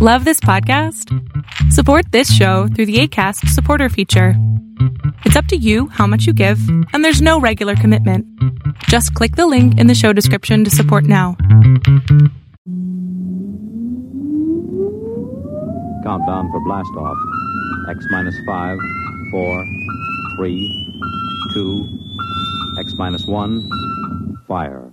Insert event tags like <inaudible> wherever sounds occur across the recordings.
Love this podcast? Support this show through the ACAST supporter feature. It's up to you how much you give, and there's no regular commitment. Just click the link in the show description to support now. Countdown for blast off. X minus five, four, three, two, X minus one, fire.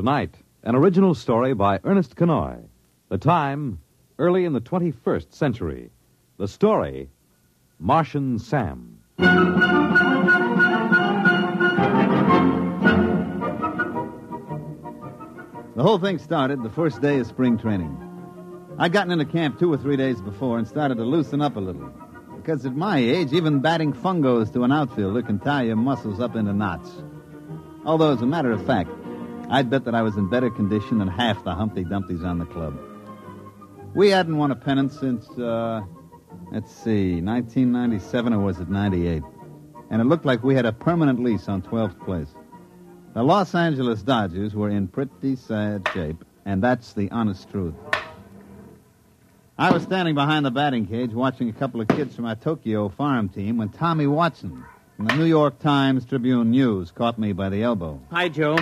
Tonight, an original story by Ernest Kinoy. The time, early in the 21st century. The story, Martian Sam. The whole thing started the first day of spring training. I'd gotten into camp two or three days before and started to loosen up a little. Because at my age, even batting fungos to an outfielder can tie your muscles up into knots. Although, as a matter of fact, I'd bet that I was in better condition than half the Humpty Dumptys on the club. We hadn't won a pennant since, uh, let's see, 1997 or was it 98? And it looked like we had a permanent lease on 12th place. The Los Angeles Dodgers were in pretty sad shape, and that's the honest truth. I was standing behind the batting cage watching a couple of kids from our Tokyo farm team when Tommy Watson from the New York Times Tribune News caught me by the elbow. Hi, Joe.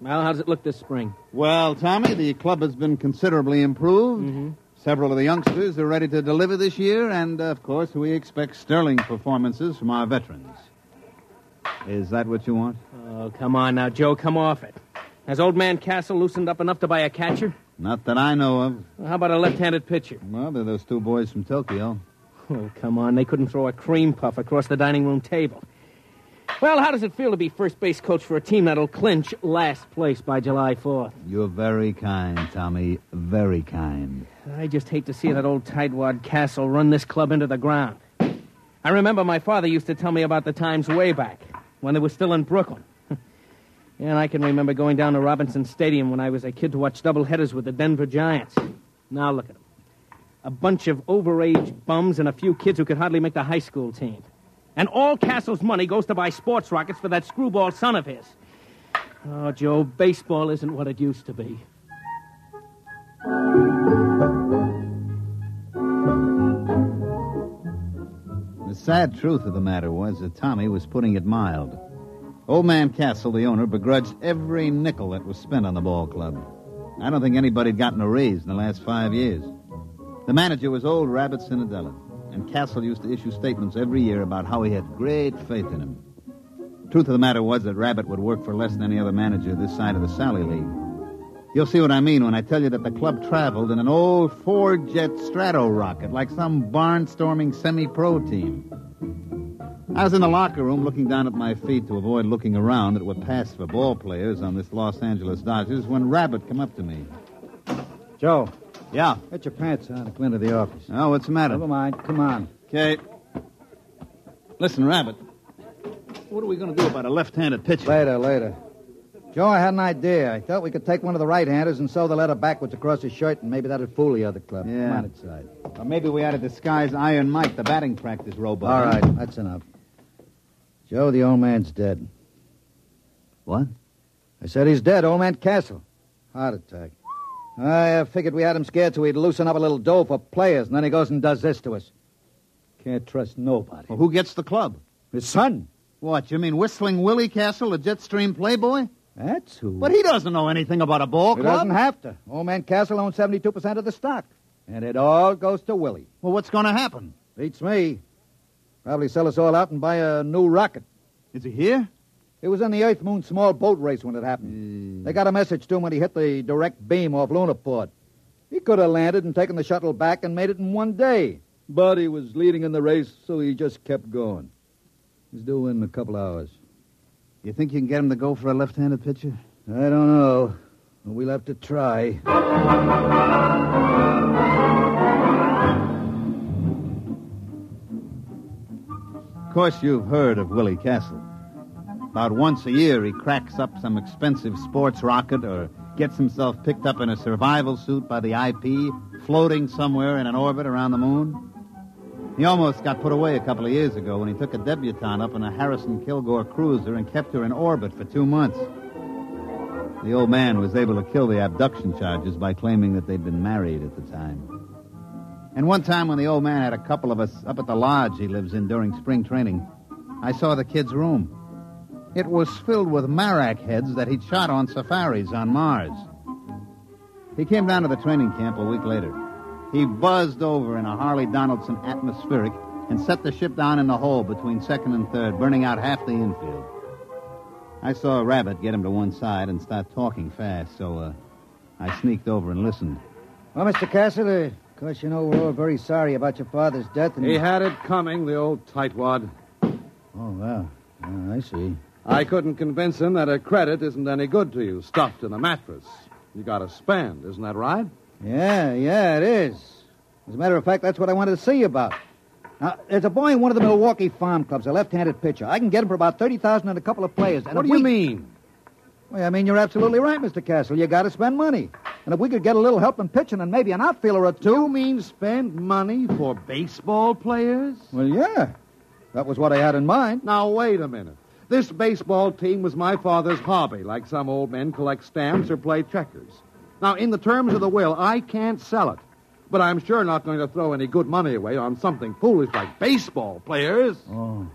Well, how does it look this spring? Well, Tommy, the club has been considerably improved. Mm-hmm. Several of the youngsters are ready to deliver this year, and uh, of course, we expect sterling performances from our veterans. Is that what you want? Oh, come on now, Joe, come off it. Has old man Castle loosened up enough to buy a catcher? Not that I know of. Well, how about a left-handed pitcher? Well, they're those two boys from Tokyo. Oh, come on, they couldn't throw a cream puff across the dining room table. Well, how does it feel to be first base coach for a team that'll clinch last place by July 4th? You're very kind, Tommy. Very kind. I just hate to see that old tightwad Castle run this club into the ground. I remember my father used to tell me about the times way back when they were still in Brooklyn. <laughs> and I can remember going down to Robinson Stadium when I was a kid to watch doubleheaders with the Denver Giants. Now look at them. A bunch of overage bums and a few kids who could hardly make the high school team. And all Castle's money goes to buy sports rockets for that screwball son of his. Oh, Joe, baseball isn't what it used to be. The sad truth of the matter was that Tommy was putting it mild. Old man Castle, the owner, begrudged every nickel that was spent on the ball club. I don't think anybody had gotten a raise in the last five years. The manager was old Rabbit Cinderella, and Castle used to issue statements every year about how he had great faith in him. Truth of the matter was that Rabbit would work for less than any other manager this side of the Sally League. You'll see what I mean when I tell you that the club traveled in an old four-jet strato rocket like some barnstorming semi-pro team. I was in the locker room looking down at my feet to avoid looking around at what passed for ball players on this Los Angeles Dodgers when Rabbit come up to me. Joe, Yeah. get your pants on and come into the office. Oh, what's the matter? Never mind. Come on. Okay. Listen, Rabbit. What are we going to do about a left-handed pitcher? Later, later. Joe, I had an idea. I thought we could take one of the right-handers and sew the letter backwards across his shirt, and maybe that'd fool the other club. Yeah. Come on inside. Or maybe we ought to disguise Iron Mike, the batting practice robot. All right, that's enough. Joe, the old man's dead. What? I said he's dead, old man Castle. Heart attack. I uh, figured we had him scared so he'd loosen up a little dough for players, and then he goes and does this to us. Can't trust nobody. Well, who gets the club? His son. What, you mean Whistling Willie Castle, the Jetstream playboy? That's who. But he doesn't know anything about a ball He club. He doesn't have to. Old man Castle owns 72% of the stock. And it all goes to Willie. Well, what's going to happen? Beats me. Probably sell us all out and buy a new rocket. Is he here? It was in the Earth Moon small boat race when it happened. Hmm. They got a message to him when he hit the direct beam off Lunaport. He could have landed and taken the shuttle back and made it in one day. But he was leading in the race, so he just kept going. He's due in a couple hours. You think you can get him to go for a left-handed pitcher? I don't know. We'll have to try. Of course, you've heard of Willie Castle. About once a year, he cracks up some expensive sports rocket or gets himself picked up in a survival suit by the IP, floating somewhere in an orbit around the moon. He almost got put away a couple of years ago when he took a debutante up in a Harrison Kilgore cruiser and kept her in orbit for two months. The old man was able to kill the abduction charges by claiming that they'd been married at the time. And one time when the old man had a couple of us up at the lodge he lives in during spring training, I saw the kid's room. It was filled with marak heads that he'd shot on safaris on Mars. He came down to the training camp a week later. He buzzed over in a Harley Donaldson atmospheric and set the ship down in the hole between second and third, burning out half the infield. I saw a rabbit get him to one side and start talking fast, so uh, I sneaked over and listened. Well, Mr. Castle, uh, of course, you know we're all very sorry about your father's death. And... He had it coming, the old tightwad. Oh, well. I see. I couldn't convince him that a credit isn't any good to you, stuffed in a mattress. You got to spend, isn't that right? Yeah, yeah, it is. As a matter of fact, that's what I wanted to see you about. Now, there's a boy in one of the Milwaukee farm clubs, a left-handed pitcher. I can get him for about 30000 and a couple of players. And what do you we- mean? Well, I mean, you're absolutely right, Mr. Castle. You got to spend money. And if we could get a little help in pitching and maybe an outfielder or two... You mean spend money for baseball players? Well, yeah. That was what I had in mind. Now, wait a minute. This baseball team was my father's hobby, like some old men collect stamps or play checkers. Now, in the terms of the will, I can't sell it. But I'm sure not going to throw any good money away on something foolish like baseball players. Oh,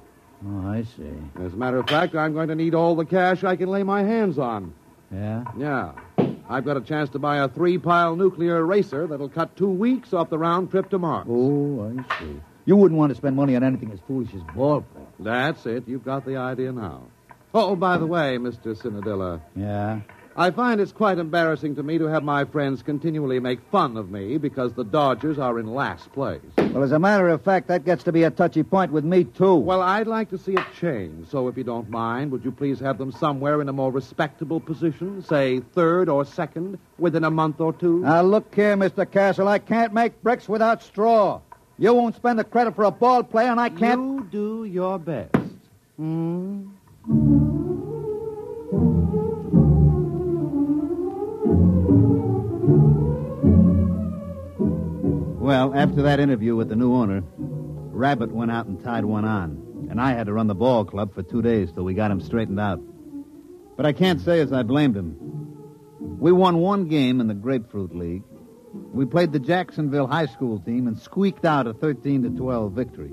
oh, I see. As a matter of fact, I'm going to need all the cash I can lay my hands on. Yeah? Yeah. I've got a chance to buy a three pile nuclear racer that'll cut two weeks off the round trip to Mars. Oh, I see. You wouldn't want to spend money on anything as foolish as ball play. That's it. You've got the idea now. Oh, by the way, Mr. Cinadilla, Yeah? I find it's quite embarrassing to me to have my friends continually make fun of me because the Dodgers are in last place. Well, as a matter of fact, that gets to be a touchy point with me, too. Well, I'd like to see it change, so if you don't mind, would you please have them somewhere in a more respectable position, say third or second, within a month or two? Now, look here, Mr. Castle. I can't make bricks without straw. You won't spend the credit for a ball player, and I can't. You do your best. Hmm? Well, after that interview with the new owner, Rabbit went out and tied one on, and I had to run the ball club for two days till we got him straightened out. But I can't say as I blamed him. We won one game in the Grapefruit League. We played the Jacksonville High School team and squeaked out a 13 to 12 victory.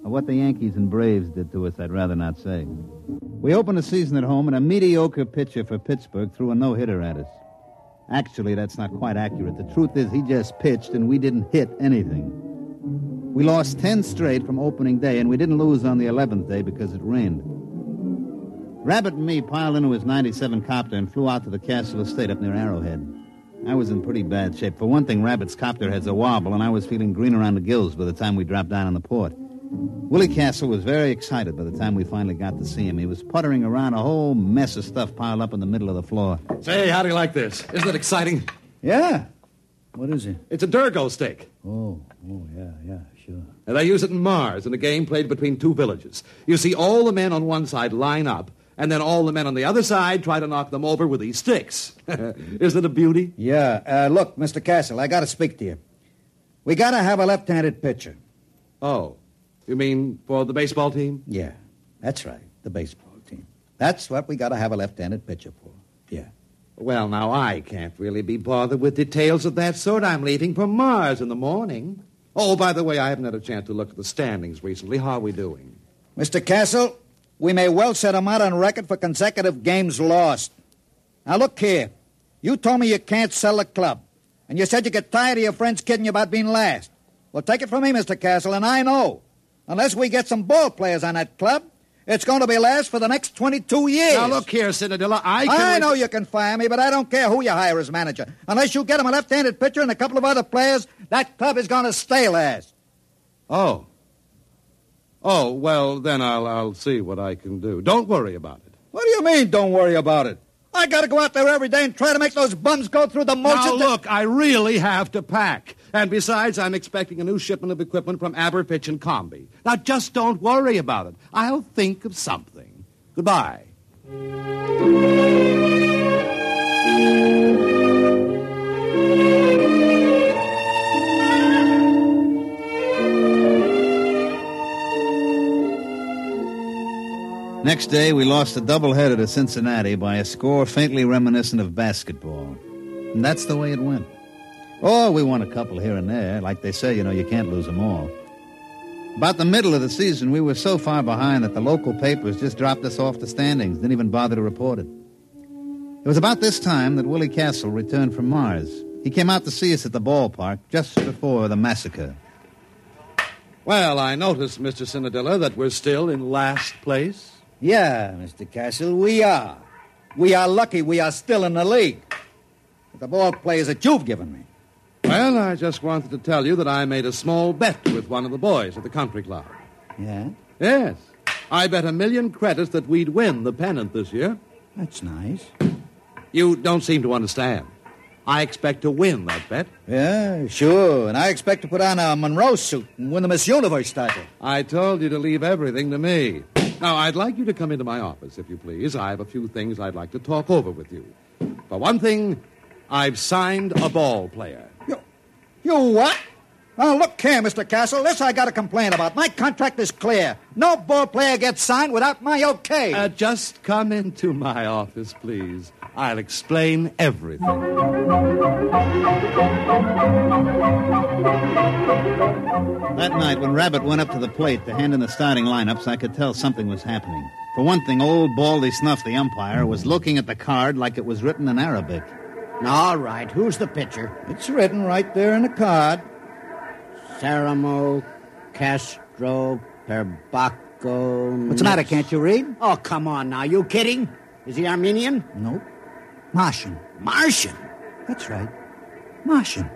What the Yankees and Braves did to us, I'd rather not say. We opened the season at home, and a mediocre pitcher for Pittsburgh threw a no hitter at us. Actually, that's not quite accurate. The truth is, he just pitched, and we didn't hit anything. We lost 10 straight from opening day, and we didn't lose on the 11th day because it rained. Rabbit and me piled into his 97 copter and flew out to the Castle Estate up near Arrowhead. I was in pretty bad shape. For one thing, Rabbit's copter has a wobble, and I was feeling green around the gills by the time we dropped down on the port. Willie Castle was very excited by the time we finally got to see him. He was puttering around a whole mess of stuff piled up in the middle of the floor. Say, how do you like this? Isn't it exciting? Yeah. What is it? It's a Durgo steak. Oh, oh, yeah, yeah, sure. And they use it in Mars in a game played between two villages. You see all the men on one side line up, and then all the men on the other side try to knock them over with these sticks. <laughs> Isn't it a beauty? Yeah. Uh, look, Mr. Castle, I got to speak to you. We got to have a left-handed pitcher. Oh, you mean for the baseball team? Yeah, that's right. The baseball team. That's what we got to have a left-handed pitcher for. Yeah. Well, now, I can't really be bothered with details of that sort. I'm leaving for Mars in the morning. Oh, by the way, I haven't had a chance to look at the standings recently. How are we doing? Mr. Castle, we may well set him out on record for consecutive games lost. Now, look here. You told me you can't sell the club. And you said you get tired of your friends kidding you about being last. Well, take it from me, Mr. Castle, and I know. Unless we get some ball players on that club, it's going to be last for the next 22 years. Now, look here, Cinderella. I can. I know you can fire me, but I don't care who you hire as manager. Unless you get him a left-handed pitcher and a couple of other players, that club is going to stay last. Oh. Oh, well, then I'll, I'll see what I can do. Don't worry about it. What do you mean, don't worry about it? I got to go out there every day and try to make those bums go through the motions. Now, that- look, I really have to pack. And besides, I'm expecting a new shipment of equipment from Aberfitch and Combi. Now, just don't worry about it. I'll think of something. Goodbye. Next day, we lost a doubleheader to Cincinnati by a score faintly reminiscent of basketball. And that's the way it went. Oh, we won a couple here and there. Like they say, you know, you can't lose them all. About the middle of the season, we were so far behind that the local papers just dropped us off the standings, didn't even bother to report it. It was about this time that Willie Castle returned from Mars. He came out to see us at the ballpark just before the massacre. Well, I notice, Mr. Cinderella, that we're still in last place. Yeah, Mr. Castle, we are. We are lucky we are still in the league. With the ball players that you've given me. Well, I just wanted to tell you that I made a small bet with one of the boys at the country club. Yeah? Yes. I bet a million credits that we'd win the pennant this year. That's nice. You don't seem to understand. I expect to win that bet. Yeah, sure. And I expect to put on a Monroe suit and win the Miss Universe title. I told you to leave everything to me. Now, I'd like you to come into my office, if you please. I have a few things I'd like to talk over with you. For one thing, I've signed a ball player. You, you what? Now, look here, Mr. Castle. This I got to complain about. My contract is clear. No ball player gets signed without my okay. Uh, just come into my office, please. I'll explain everything. That night, when Rabbit went up to the plate to hand in the starting lineups, I could tell something was happening. For one thing, old Baldy Snuff, the umpire, was looking at the card like it was written in Arabic. All right, who's the pitcher? it's written right there in the card. Ceramo Castro Perbaco. What's the matter? Can't you read? Oh, come on now. You kidding? Is he Armenian? Nope. Martian. Martian? That's right. Martian.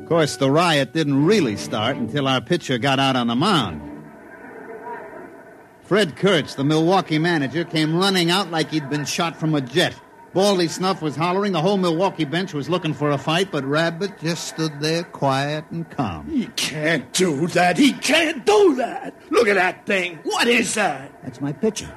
Of course, the riot didn't really start until our pitcher got out on the mound. Fred Kurtz, the Milwaukee manager, came running out like he'd been shot from a jet. Baldy Snuff was hollering. The whole Milwaukee bench was looking for a fight, but Rabbit just stood there quiet and calm. He can't do that. He can't do that. Look at that thing. What is that? That's my pitcher.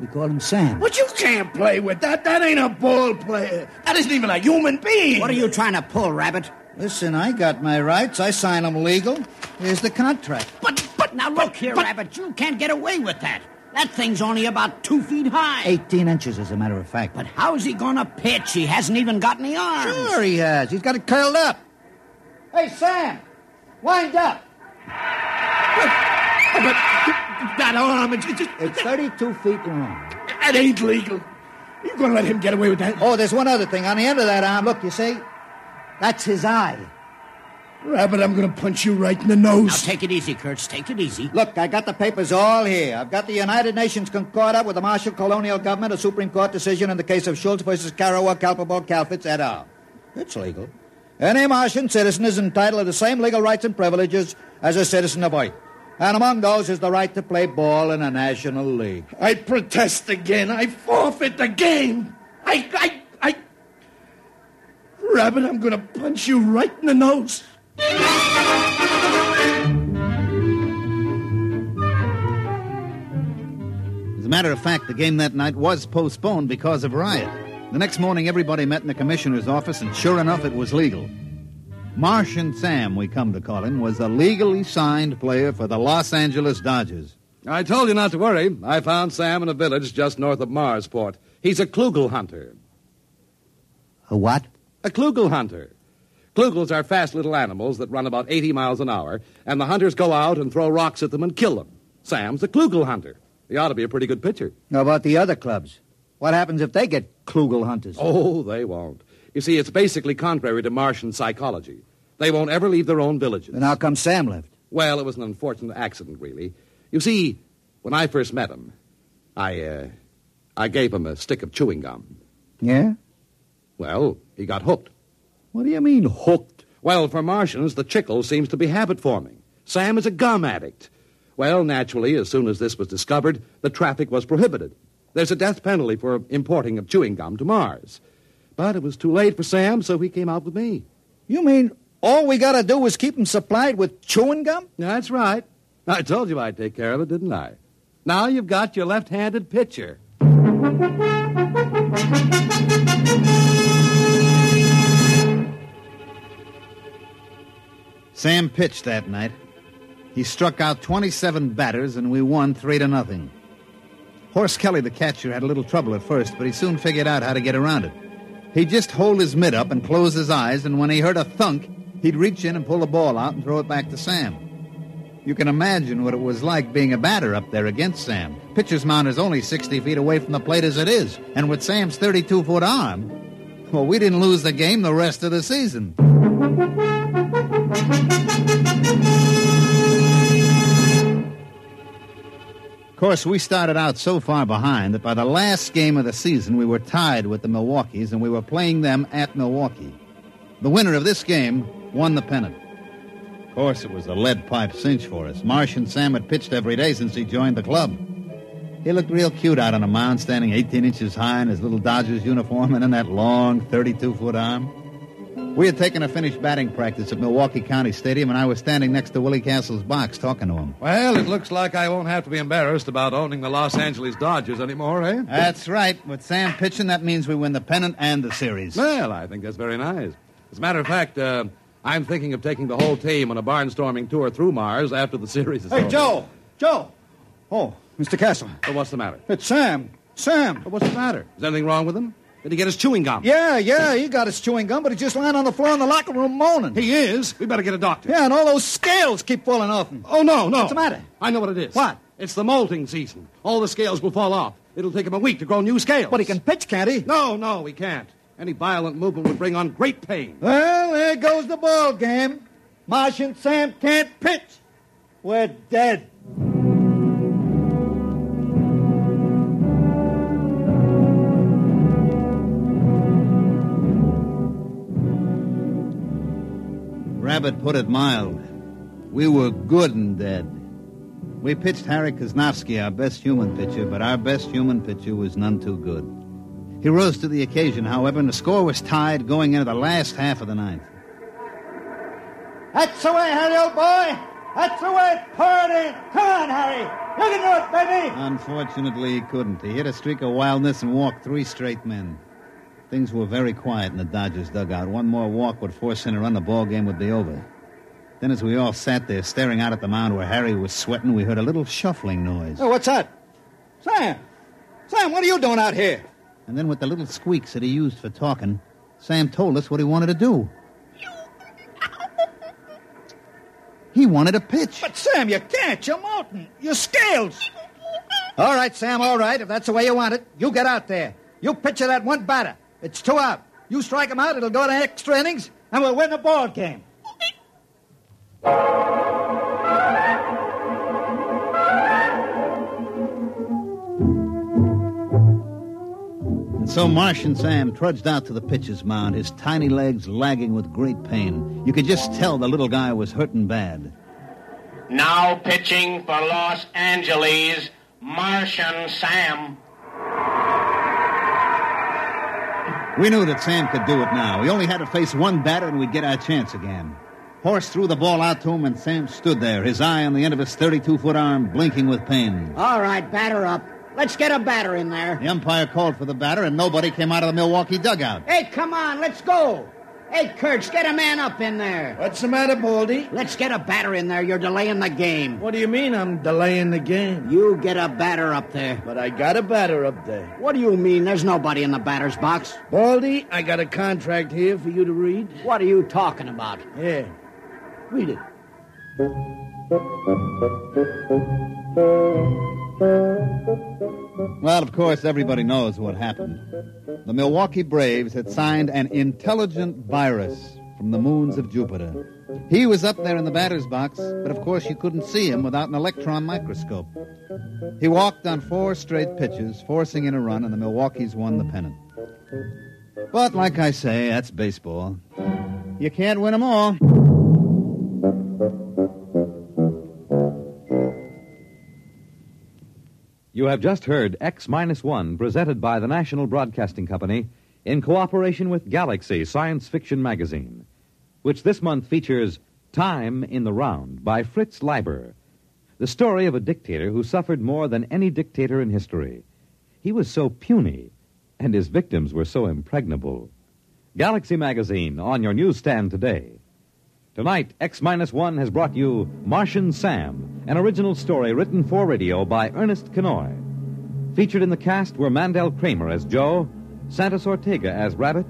We call him Sam. But you can't play with that. That ain't a ball player. That isn't even a human being. What are you trying to pull, Rabbit? Listen, I got my rights. I sign them legal. Here's the contract. But, but now look here, Rabbit. You can't get away with that. That thing's only about two feet high. 18 inches, as a matter of fact. But how's he gonna pitch? He hasn't even got any arms. Sure he has. He's got it curled up. Hey, Sam, wind up. But that arm, it's just. It's 32 feet long. That ain't legal. You gonna let him get away with that? Oh, there's one other thing. On the end of that arm, look, you see? That's his eye. Rabbit, I'm gonna punch you right in the Now nose. take it easy, Kurtz. Take it easy. Look, I got the papers all here. I've got the United Nations Concordat with the Martian Colonial Government, a Supreme Court decision in the case of Schultz versus Karawa, Kalpabo, Calfitz, et al. It's legal. Any Martian citizen is entitled to the same legal rights and privileges as a citizen of Earth. And among those is the right to play ball in a national league. I protest again. I forfeit the game. I, I, I. Rabbit, I'm gonna punch you right in the nose. As a matter of fact, the game that night was postponed because of riot. The next morning, everybody met in the commissioner's office, and sure enough, it was legal. Martian Sam, we come to call him, was a legally signed player for the Los Angeles Dodgers. I told you not to worry. I found Sam in a village just north of Marsport. He's a klugel hunter. A what? A klugel hunter. Klugels are fast little animals that run about 80 miles an hour, and the hunters go out and throw rocks at them and kill them. Sam's a klugel hunter. He ought to be a pretty good pitcher. How about the other clubs? What happens if they get Klugel hunters? Oh, they won't. You see, it's basically contrary to Martian psychology. They won't ever leave their own villages. And how come Sam left? Well, it was an unfortunate accident, really. You see, when I first met him, I, uh, I gave him a stick of chewing gum. Yeah? Well, he got hooked. What do you mean, hooked? Well, for Martians, the chicle seems to be habit forming. Sam is a gum addict. Well, naturally, as soon as this was discovered, the traffic was prohibited. There's a death penalty for importing of chewing gum to Mars. But it was too late for Sam, so he came out with me. You mean all we gotta do is keep him supplied with chewing gum? That's right. I told you I'd take care of it, didn't I? Now you've got your left handed pitcher. Sam pitched that night. He struck out 27 batters, and we won 3 to nothing. Horace Kelly, the catcher, had a little trouble at first, but he soon figured out how to get around it. He'd just hold his mitt up and close his eyes, and when he heard a thunk, he'd reach in and pull the ball out and throw it back to Sam. You can imagine what it was like being a batter up there against Sam. Pitcher's mound is only 60 feet away from the plate as it is, and with Sam's 32 foot arm, well, we didn't lose the game the rest of the season. Of course, we started out so far behind that by the last game of the season, we were tied with the Milwaukees, and we were playing them at Milwaukee. The winner of this game won the pennant. Of course, it was a lead pipe cinch for us. Martian Sam had pitched every day since he joined the club. He looked real cute out on a mound, standing 18 inches high in his little Dodgers uniform and in that long 32 foot arm. We had taken a finished batting practice at Milwaukee County Stadium, and I was standing next to Willie Castle's box talking to him. Well, it looks like I won't have to be embarrassed about owning the Los Angeles Dodgers anymore, eh? That's right. With Sam pitching, that means we win the pennant and the series. Well, I think that's very nice. As a matter of fact, uh, I'm thinking of taking the whole team on a barnstorming tour through Mars after the series is Hey, over. Joe! Joe! Oh, Mr. Castle. Well, what's the matter? It's Sam. Sam. Well, what's the matter? Is anything wrong with him? Did he get his chewing gum? Yeah, yeah, he got his chewing gum, but he's just lying on the floor in the locker room moaning. He is. We better get a doctor. Yeah, and all those scales keep falling off him. Oh, no, no. What's the matter? I know what it is. What? It's the molting season. All the scales will fall off. It'll take him a week to grow new scales. But he can pitch, can't he? No, no, he can't. Any violent movement would bring on great pain. Well, there goes the ball game. Martian Sam can't pitch. We're dead. Rabbit put it mild. We were good and dead. We pitched Harry Kosnowski, our best human pitcher, but our best human pitcher was none too good. He rose to the occasion, however, and the score was tied going into the last half of the ninth. That's the way, Harry, old boy. That's the way. In. Come on, Harry. You can do it, baby. Unfortunately, he couldn't. He hit a streak of wildness and walked three straight men. Things were very quiet in the Dodgers dugout. One more walk would force in a run, the ball game would be over. Then, as we all sat there staring out at the mound where Harry was sweating, we heard a little shuffling noise. Oh, what's that? Sam. Sam, what are you doing out here? And then, with the little squeaks that he used for talking, Sam told us what he wanted to do. He wanted to pitch. But, Sam, you can't. You're molten. Your scales. <laughs> all right, Sam, all right. If that's the way you want it, you get out there. You pitch that one batter. It's two out. You strike him out, it'll go to extra innings, and we'll win the ball game. And so Martian Sam trudged out to the pitcher's mound, his tiny legs lagging with great pain. You could just tell the little guy was hurting bad. Now pitching for Los Angeles, Martian Sam. We knew that Sam could do it now. We only had to face one batter and we'd get our chance again. Horace threw the ball out to him, and Sam stood there, his eye on the end of his 32 foot arm, blinking with pain. All right, batter up. Let's get a batter in there. The umpire called for the batter, and nobody came out of the Milwaukee dugout. Hey, come on, let's go. Hey, Kurtz, get a man up in there. What's the matter, Baldy? Let's get a batter in there. You're delaying the game. What do you mean I'm delaying the game? You get a batter up there. But I got a batter up there. What do you mean? There's nobody in the batter's box. Baldy, I got a contract here for you to read. What are you talking about? Yeah. Read it. Well, of course, everybody knows what happened. The Milwaukee Braves had signed an intelligent virus from the moons of Jupiter. He was up there in the batter's box, but of course you couldn't see him without an electron microscope. He walked on four straight pitches, forcing in a run, and the Milwaukee's won the pennant. But like I say, that's baseball. You can't win 'em all. You have just heard X Minus One, presented by the National Broadcasting Company in cooperation with Galaxy Science Fiction Magazine, which this month features Time in the Round by Fritz Leiber, the story of a dictator who suffered more than any dictator in history. He was so puny, and his victims were so impregnable. Galaxy Magazine on your newsstand today. Tonight, X Minus One has brought you Martian Sam, an original story written for radio by Ernest Kinoy. Featured in the cast were Mandel Kramer as Joe, Santos Ortega as Rabbit,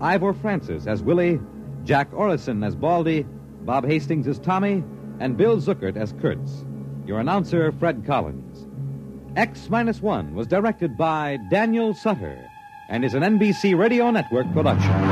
Ivor Francis as Willie, Jack Orrison as Baldy, Bob Hastings as Tommy, and Bill Zuckert as Kurtz. Your announcer, Fred Collins. X Minus One was directed by Daniel Sutter and is an NBC Radio Network production.